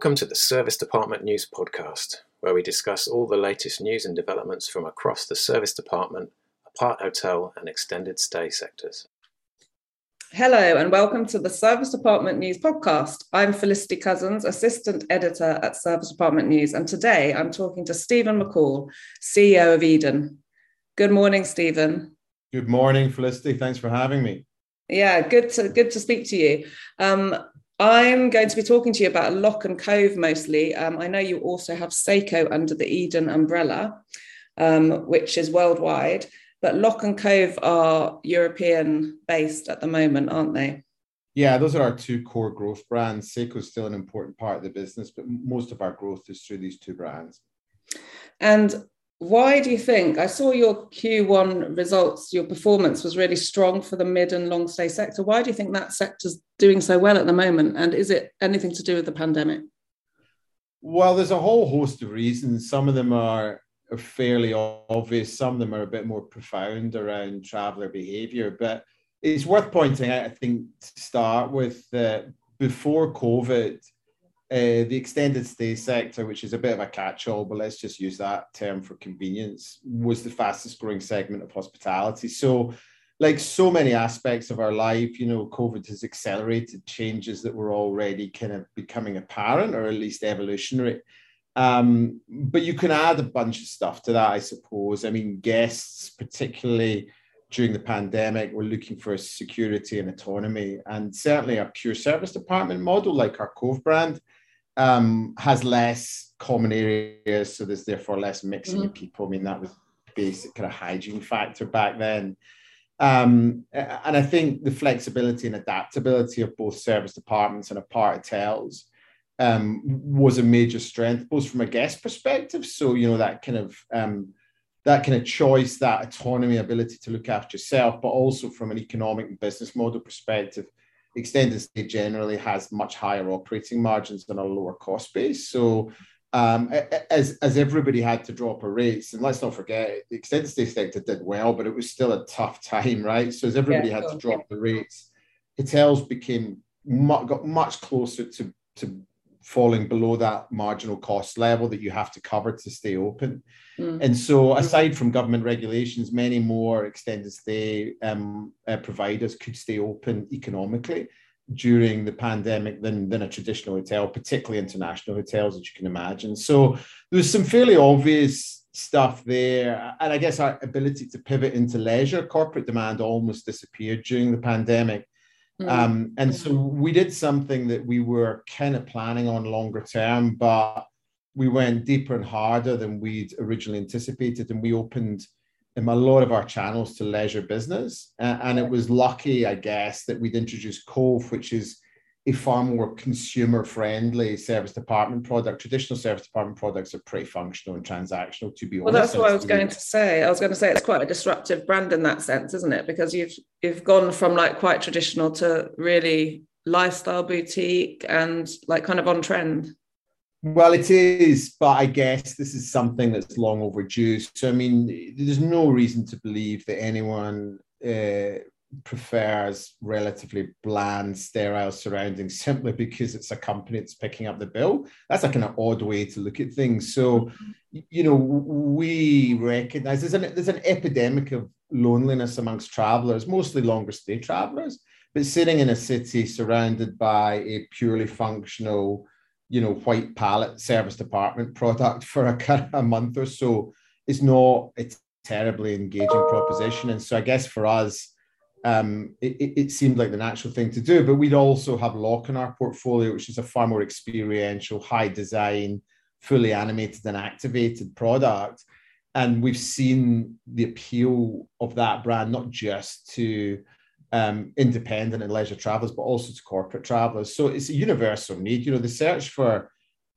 Welcome to the Serviced Apartment News Podcast, where we discuss all the latest news and developments from across the serviced apartment, apart hotel, and extended stay sectors. Hello, and welcome to the Serviced Apartment News Podcast. I'm Felicity Cousins, Assistant Editor at Serviced Apartment News, and today I'm talking to Stephen McCall, CEO of Edyn. Good morning, Stephen. Good morning, Felicity. Thanks for having me. Yeah, good to good to speak to you. Um, I'm going to be talking to you about Locke and Cove mostly. Um, I know you also have SACO under the Edyn umbrella, um, which is worldwide, but Lock and Cove are European based at the moment, aren't they? Yeah, those are our two core growth brands. SACO is still an important part of the business, but most of our growth is through these two brands. And why do you think I saw your Q1 results, your performance was really strong for the mid and long stay sector? Why do you think that sector's doing so well at the moment? And is it anything to do with the pandemic? Well, there's a whole host of reasons. Some of them are, are fairly obvious, some of them are a bit more profound around traveller behaviour. But it's worth pointing out, I think, to start with that before COVID, uh, the extended stay sector, which is a bit of a catch-all, but let's just use that term for convenience, was the fastest growing segment of hospitality. So, like so many aspects of our life, you know, COVID has accelerated changes that were already kind of becoming apparent, or at least evolutionary. Um, but you can add a bunch of stuff to that, I suppose. I mean, guests, particularly during the pandemic, were looking for security and autonomy, and certainly a pure serviced apartment model like our Cove brand um, has less common areas, so there's therefore less mixing mm-hmm. of people. I mean, that was basic kind of hygiene factor back then. Um, and I think the flexibility and adaptability of both serviced apartments and apart hotels um, was a major strength, both from a guest perspective. So you know that kind of um, that kind of choice, that autonomy, ability to look after yourself, but also from an economic and business model perspective, extended stay generally has much higher operating margins than a lower cost base. So um, as as everybody had to drop our rates, and let's not forget the extended stay sector did well, but it was still a tough time, right? So as everybody yeah, had to drop the rates, hotels became got much closer to to falling below that marginal cost level that you have to cover to stay open. Mm. And so, aside from government regulations, many more extended stay um, uh, providers could stay open economically during the pandemic than, than a traditional hotel, particularly international hotels, as you can imagine. So, there was some fairly obvious stuff there. And I guess our ability to pivot into leisure, corporate demand almost disappeared during the pandemic. Mm. Um, and so we did something that we were kind of planning on longer term, but we went deeper and harder than we'd originally anticipated. And we opened um, a lot of our channels to leisure business. Uh, and it was lucky, I guess, that we'd introduced Cove, which is a far more consumer friendly serviced apartment product. Traditional serviced apartment products are pretty functional and transactional, to be honest. Well, that's what I was going to say. I was going to say it's quite a disruptive brand in that sense, isn't it? Because you've you've gone from like quite traditional to really lifestyle boutique and like kind of on trend. Well, it is, but I guess this is something that's long overdue. So, I mean, there's no reason to believe that anyone uh, prefers relatively bland, sterile surroundings simply because it's a company that's picking up the bill. That's a kind of odd way to look at things. So, you know, we recognize there's an, there's an epidemic of loneliness amongst travelers, mostly longer stay travelers, but sitting in a city surrounded by a purely functional, you know, white pallet serviced apartment product for a, kind of a month or so is not a terribly engaging proposition. And so I guess for us, um, it, it, seemed like the natural thing to do. But we'd also have Locke in our portfolio, which is a far more experiential, high design, fully animated and activated product. And we've seen the appeal of that brand not just to um, independent and leisure travelers, but also to corporate travelers. So it's a universal need. You know, the search for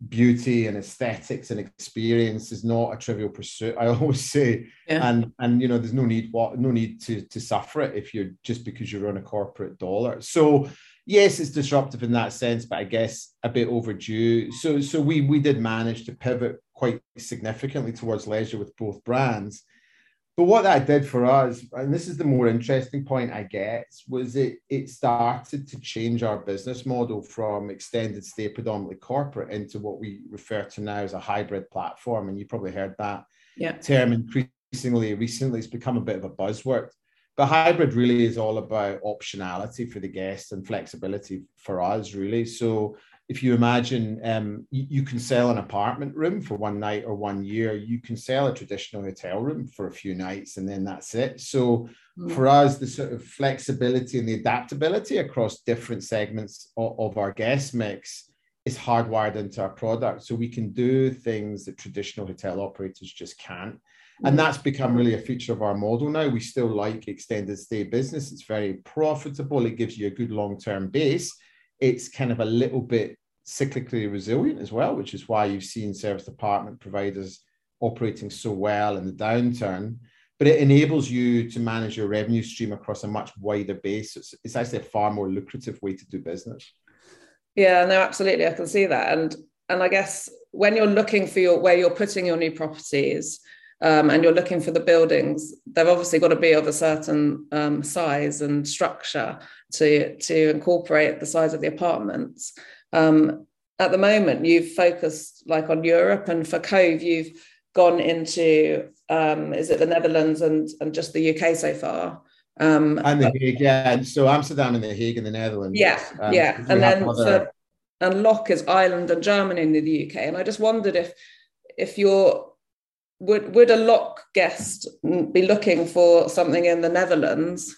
beauty and aesthetics and experience is not a trivial pursuit i always say. Yeah. and and you know there's no need what no need to to suffer it if you're just because you're on a corporate dollar. So yes it's disruptive in that sense but i guess a bit overdue. So so we we did manage to pivot quite significantly towards leisure with both brands but what that did for us, and this is the more interesting point, I guess, was it it started to change our business model from extended stay predominantly corporate into what we refer to now as a hybrid platform. And you probably heard that yeah. term increasingly recently. It's become a bit of a buzzword. But hybrid really is all about optionality for the guests and flexibility for us, really. So if you imagine um, you, you, can sell an apartment room for one night or one year, you can sell a traditional hotel room for a few nights and then that's it. So mm. for us, the sort of flexibility and the adaptability across different segments of, of our guest mix is hardwired into our product. So we can do things that traditional hotel operators just can't. And mm. that's become really a feature of our model now. We still like extended stay business. It's very profitable. It gives you a good long term base it's kind of a little bit cyclically resilient as well, which is why you've seen serviced apartment providers operating so well in the downturn. But it enables you to manage your revenue stream across a much wider base. It's, it's actually a far more lucrative way to do business. Yeah, no, absolutely. I can see that. And and I guess when you're looking for your where you're putting your new properties, um, and you're looking for the buildings, they've obviously got to be of a certain um, size and structure to, to incorporate the size of the apartments. Um, at the moment, you've focused like on Europe, and for Cove, you've gone into um, is it the Netherlands and, and just the UK so far? Um, and the Hague, yeah. So Amsterdam and the Hague in the Netherlands. Yeah, um, yeah. And then other... for, and Locke is Ireland and Germany in the UK. And I just wondered if if you're would would a Locke guest be looking for something in the Netherlands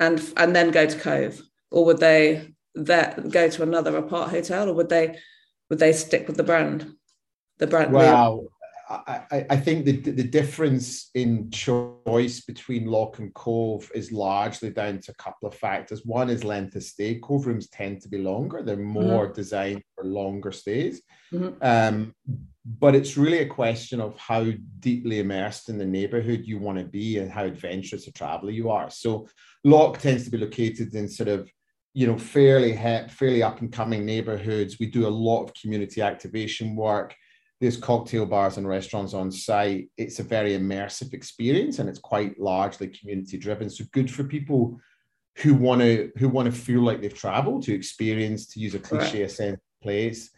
and and then go to Cove, or would they that go to another apart hotel, or would they would they stick with the brand? The brand. Wow. I, I think the, the difference in choice between Locke and Cove is largely down to a couple of factors. One is length of stay. Cove rooms tend to be longer; they're more mm-hmm. designed for longer stays. Mm-hmm. Um, but it's really a question of how deeply immersed in the neighborhood you want to be and how adventurous a traveler you are. So Locke tends to be located in sort of you know fairly hip, fairly up and coming neighborhoods. We do a lot of community activation work. There's cocktail bars and restaurants on site. It's a very immersive experience and it's quite largely community driven. So good for people who want to who want to feel like they've traveled to experience to use a cliche right. sense place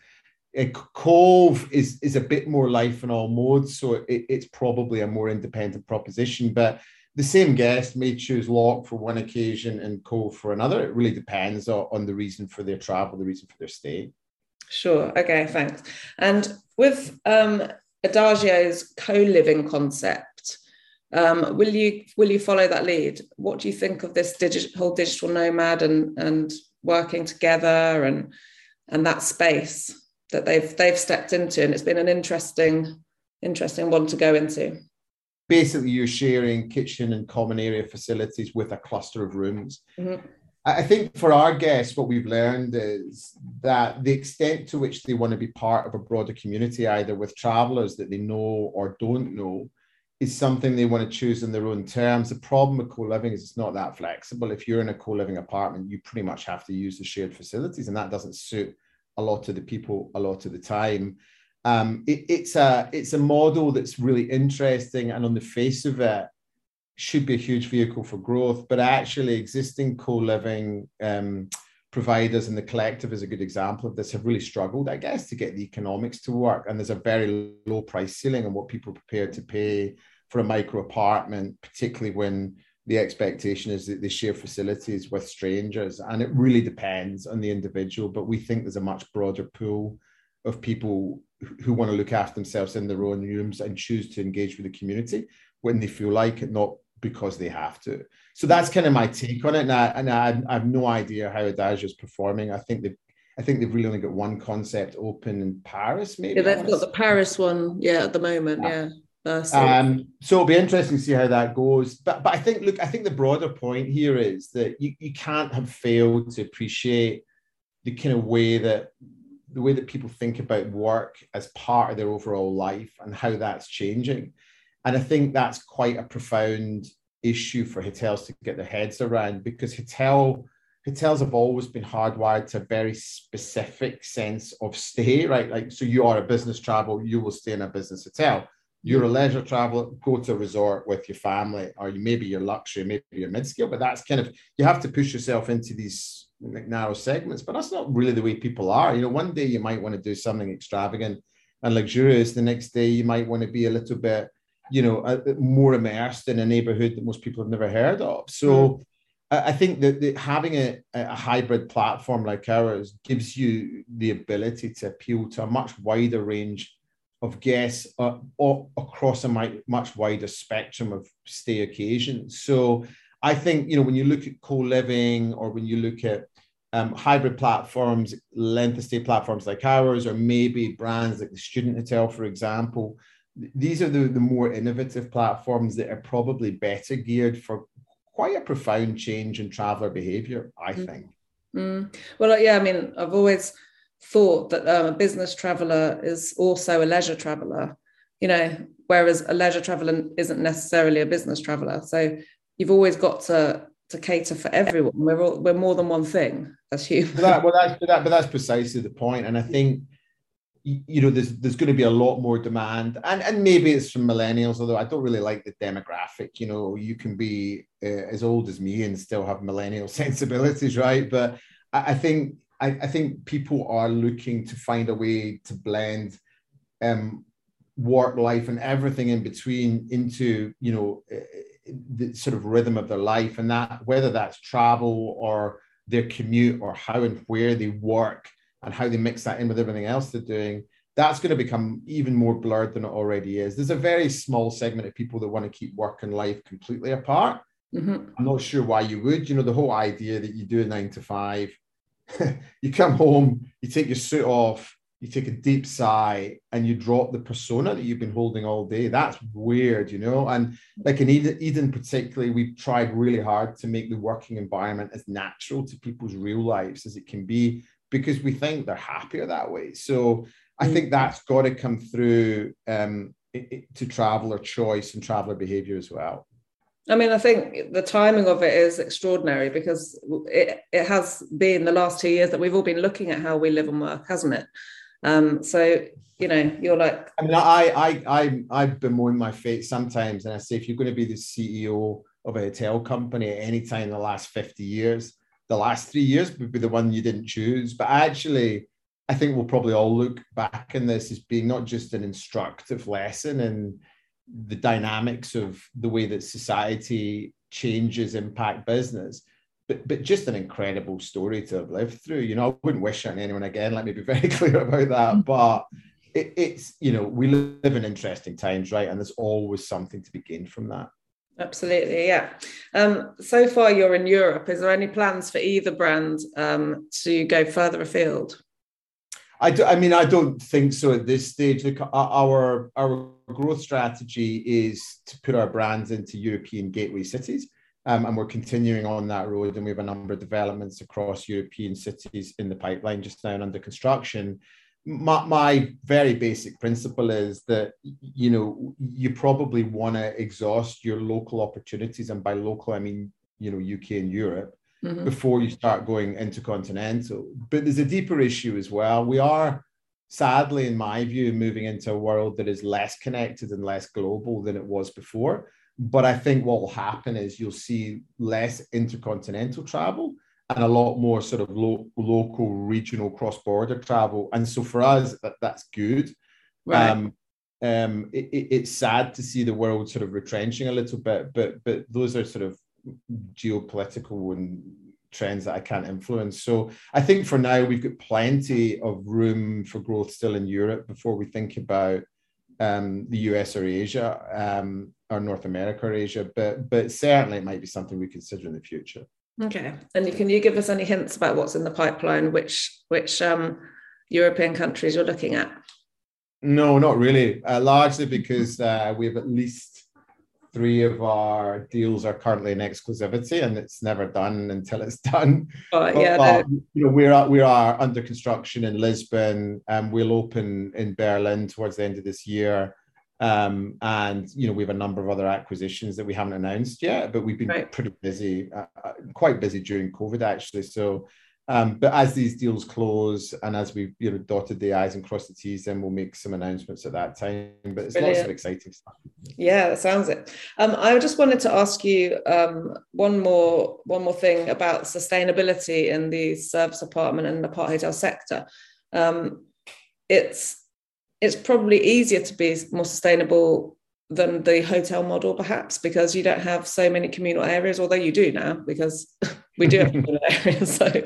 Cove is is a bit more life in all modes, so it, it's probably a more independent proposition. But the same guest may choose Locke for one occasion and Cove for another. It really depends on, on the reason for their travel, the reason for their stay. Sure. Okay. Thanks. And with um, Adagio's co-living concept, um, will you will you follow that lead? What do you think of this digital whole digital nomad and and working together and and that space? That they've they've stepped into, and it's been an interesting interesting one to go into. Basically, you're sharing kitchen and common area facilities with a cluster of rooms. Mm-hmm. I think for our guests, what we've learned is that the extent to which they want to be part of a broader community, either with travelers that they know or don't know, is something they want to choose in their own terms. The problem with co-living is it's not that flexible. If you're in a co-living apartment, you pretty much have to use the shared facilities, and that doesn't suit a lot of the people a lot of the time. Um, it, it's a it's a model that's really interesting, and on the face of it, should be a huge vehicle for growth. But actually, existing co-living um, providers and the collective is a good example of this. Have really struggled, I guess, to get the economics to work, and there's a very low price ceiling on what people are prepared to pay for a micro apartment, particularly when the expectation is that they share facilities with strangers and it really depends on the individual but we think there's a much broader pool of people who want to look after themselves in their own rooms and choose to engage with the community when they feel like it not because they have to so that's kind of my take on it and i, and I, I have no idea how adagio is performing i think they've I think they've really only got one concept open in Paris, maybe. Yeah, they've got the Paris one, yeah, at the moment, yeah. yeah. Um, so it'll be interesting to see how that goes. But but I think look, I think the broader point here is that you, you can't have failed to appreciate the kind of way that the way that people think about work as part of their overall life and how that's changing. And I think that's quite a profound issue for hotels to get their heads around because hotel hotels have always been hardwired to a very specific sense of stay, right? Like so you are a business travel, you will stay in a business hotel You're a leisure traveler, go to a resort with your family, or you maybe your luxury, maybe your mid-scale, but that's kind of you have to push yourself into these narrow segments. But that's not really the way people are. You know, one day you might want to do something extravagant and luxurious. The next day you might want to be a little bit, you know, a, more immersed in a neighborhood that most people have never heard of. So. Mm. I think that, that having a, a, hybrid platform like ours gives you the ability to appeal to a much wider range of guests uh, across a much wider spectrum of stay occasions. So I think you know when you look at co-living or when you look at um, hybrid platforms, length of stay platforms like ours, or maybe brands like the Student Hotel, for example, these are the, the more innovative platforms that are probably better geared for quite a profound change in traveler behavior, I mm. think. Mm. Well, yeah, I mean, I've always thought that um, a business traveler is also a leisure traveler, you know, whereas a leisure traveler isn't necessarily a business traveler. So you've always got to to cater for everyone. We're all, we're more than one thing as humans. But that, well, that's that, but that's precisely the point. point, and I think you know there's there's going to be a lot more demand and and maybe it's from millennials although i don't really like the demographic you know you can be uh, as old as me and still have millennial sensibilities right but I, I think I, I, think people are looking to find a way to blend um, work life and everything in between into you know eh, eh, the sort of rhythm of their life and that whether that's travel or their commute or how and where they work and how they mix that in with everything else they're doing that's going to become even more blurred than it already is. There's a very small segment of people that want to keep work and life completely apart. Mm-hmm. i'm not sure why you would. You know the whole idea that you do a nine to five you come home, you take your suit off, you take a deep sigh, and you drop the persona that you've been holding all day. That's weird, you know. And like in Edyn, Edyn particularly, we've tried really hard to make the working environment as natural to people's real lives as it can be because we think they're happier that way. So I think mm. that's got to come through um, it, it, to traveler choice and traveler behavior as well. I mean, I think the timing of it is extraordinary because it, it has been the last two years that we've all been looking at how we live and work, hasn't it? Um, so you know, you're like. I mean, I I I I bemoan my fate sometimes, and I say if you're going to be the CEO of a hotel company at any time in the last fifty years, the last three years would be the one you didn't choose. But actually, I think we'll probably all look back in this as being not just an instructive lesson and the dynamics of the way that society changes impact business but but just an incredible story to have lived through. You know i wouldn't wish on anyone again let me be very clear about that mm-hmm. but it, it's you know we live in interesting times right? And there's always something to be gained from that. Absolutely yeah. Um, so far you're in europe. Is there any plans for either brand um, to go further afield? I, do, I mean, I don't think so at this stage. Our our growth strategy is to put our brands into European gateway cities, um, and we're continuing on that road. And we have a number of developments across European cities in the pipeline just now and under construction. My, my very basic principle is that you know you probably want to exhaust your local opportunities, and by local I mean you know UK and Europe mm-hmm. before you start going intercontinental. But there's a deeper issue as well. We are, sadly, in my view, moving into a world that is less connected and less global than it was before. But I think what will happen is you'll see less intercontinental travel and a lot more sort of lo- local, regional, cross-border travel. And so for us, that, that's good. Right. Um, um, it, it, it's sad to see the world sort of retrenching a little bit, but but those are sort of geopolitical and trends that I can't influence. So I think for now we've got plenty of room for growth still in Europe before we think about um, the US or Asia um, or North America or Asia. But but certainly it might be something we consider in the future. Okay, and can you give us any hints about what's in the pipeline? Which which um, European countries you're looking at? No, not really. Uh, largely because uh, we have at least three of our deals are currently in exclusivity and it's never done until it's done. Oh, yeah, but, you know, we're we are under construction in Lisbon and we'll open in Berlin towards the end of this year. Um, and you know, we have a number of other acquisitions that we haven't announced yet, but we've been right. pretty busy, uh, uh quite busy during COVID actually. So Um, but as these deals close and as we you know dotted the i's and crossed the t's, then we'll make some announcements at that time. But it's Brilliant. lots of exciting stuff. Yeah, that sounds it. Um, I just wanted to ask you um, one more one more thing about sustainability in the service apartment and the part hotel sector. Um, it's it's probably easier to be more sustainable than the hotel model, perhaps, because you don't have so many communal areas, although you do now, because we do have communal areas. So,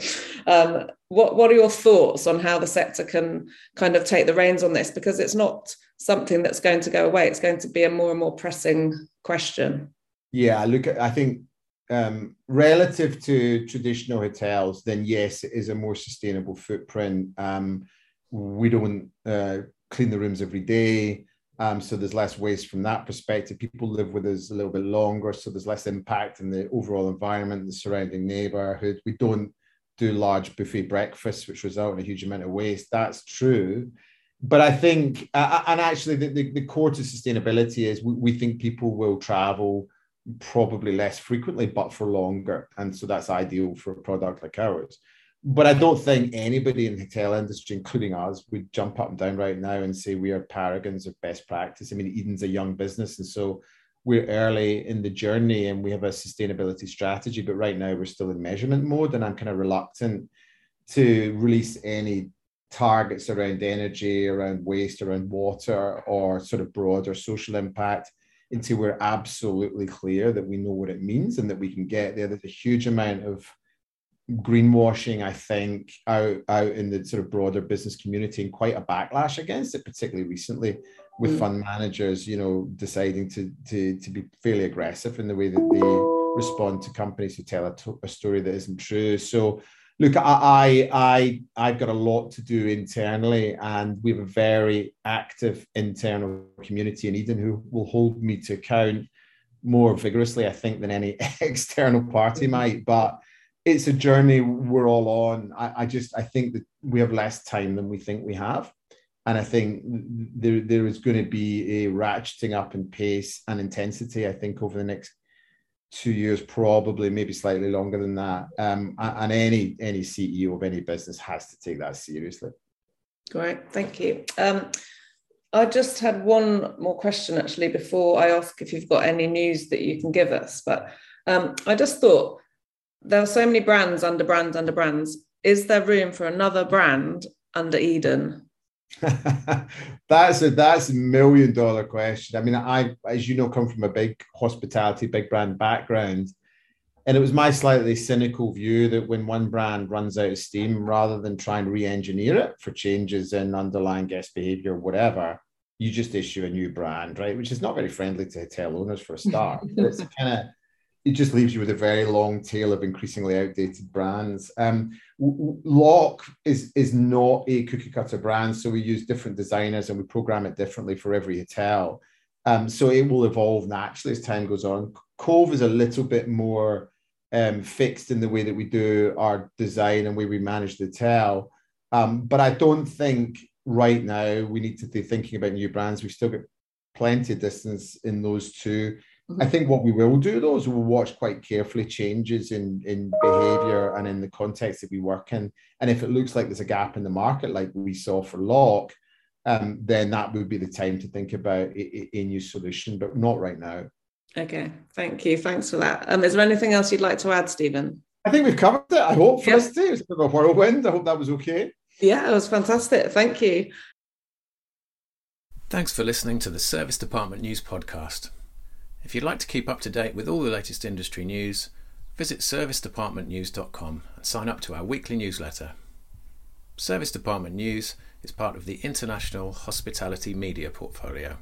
um, what what are your thoughts on how the sector can kind of take the reins on this? Because it's not something that's going to go away; it's going to be a more and more pressing question. Yeah, look, I think um, relative to traditional hotels, then yes, it is a more sustainable footprint. Um, we don't uh, clean the rooms every day. Um, so there's less waste from that perspective. People live with us a little bit longer, so there's less impact in the overall environment, the surrounding neighborhood. We don't do large buffet breakfasts, which result in a huge amount of waste. That's true. But I think, uh, and actually, the, the, the, core to sustainability is we, we think people will travel probably less frequently, but for longer. And so that's ideal for a product like ours but I don't think anybody in the hotel industry, including us, would jump up and down right now and say we are paragons of best practice. I mean, Edyn's a young business, and so we're early in the journey and we have a sustainability strategy. But right now, we're still in measurement mode, and I'm kind of reluctant to release any targets around energy, around waste, around water, or sort of broader social impact until we're absolutely clear that we know what it means and that we can get there. There's a huge amount of greenwashing, I think, out, out in the sort of broader business community and quite a backlash against it, particularly recently with mm. fund managers, you know, deciding to, to, to be fairly aggressive in the way that they respond to companies who tell a, to, a story that isn't true. So, look, I, I, I've got a lot to do internally, and we have a very active internal community in Edyn who will hold me to account more vigorously, I think, than any external party mm. might. But it's a journey we're all on. I, I, just I think that we have less time than we think we have, and I think there there is going to be a ratcheting up in pace and intensity. I think over the next two years, probably maybe slightly longer than that. Um, and any any CEO of any business has to take that seriously. Great, thank you. Um, I just had one more question actually before I ask if you've got any news that you can give us. But um, I just thought there are so many brands under brands under brands. Is there room for another brand under Edyn? that's a that's a million dollar question. I mean, I, as you know, come from a big hospitality, big brand background, and it was my slightly cynical view that when one brand runs out of steam, rather than try and re-engineer it for changes in underlying guest behavior, whatever, you just issue a new brand, right? Which is not very friendly to hotel owners for a start. it's kind of it just leaves you with a very long tail of increasingly outdated brands. Um, Locke is is not a cookie cutter brand, so we use different designers and we program it differently for every hotel. Um, so it will evolve naturally as time goes on. Cove is a little bit more um, fixed in the way that we do our design and way we manage the hotel. Um, but I don't think right now we need to be thinking about new brands. We've still got plenty of distance in those two. I think what we will do though is we'll watch quite carefully changes in in behavior and in the context that we work in. And if it looks like there's a gap in the market, like we saw for Locke, um, then that would be the time to think about a, a, new solution, but not right now. Okay, thank you. Thanks for that. Um, is there anything else you'd like to add, Stephen? I think we've covered it. I hope, for us It was a bit of a whirlwind. I hope that was okay. Yeah, it was fantastic. Thank you. Thanks for listening to the Serviced Apartment News Podcast. If you'd like to keep up to date with all the latest industry news, visit servicedapartmentnews.com and sign up to our weekly newsletter. Serviced Apartment News is part of the International Hospitality Media portfolio.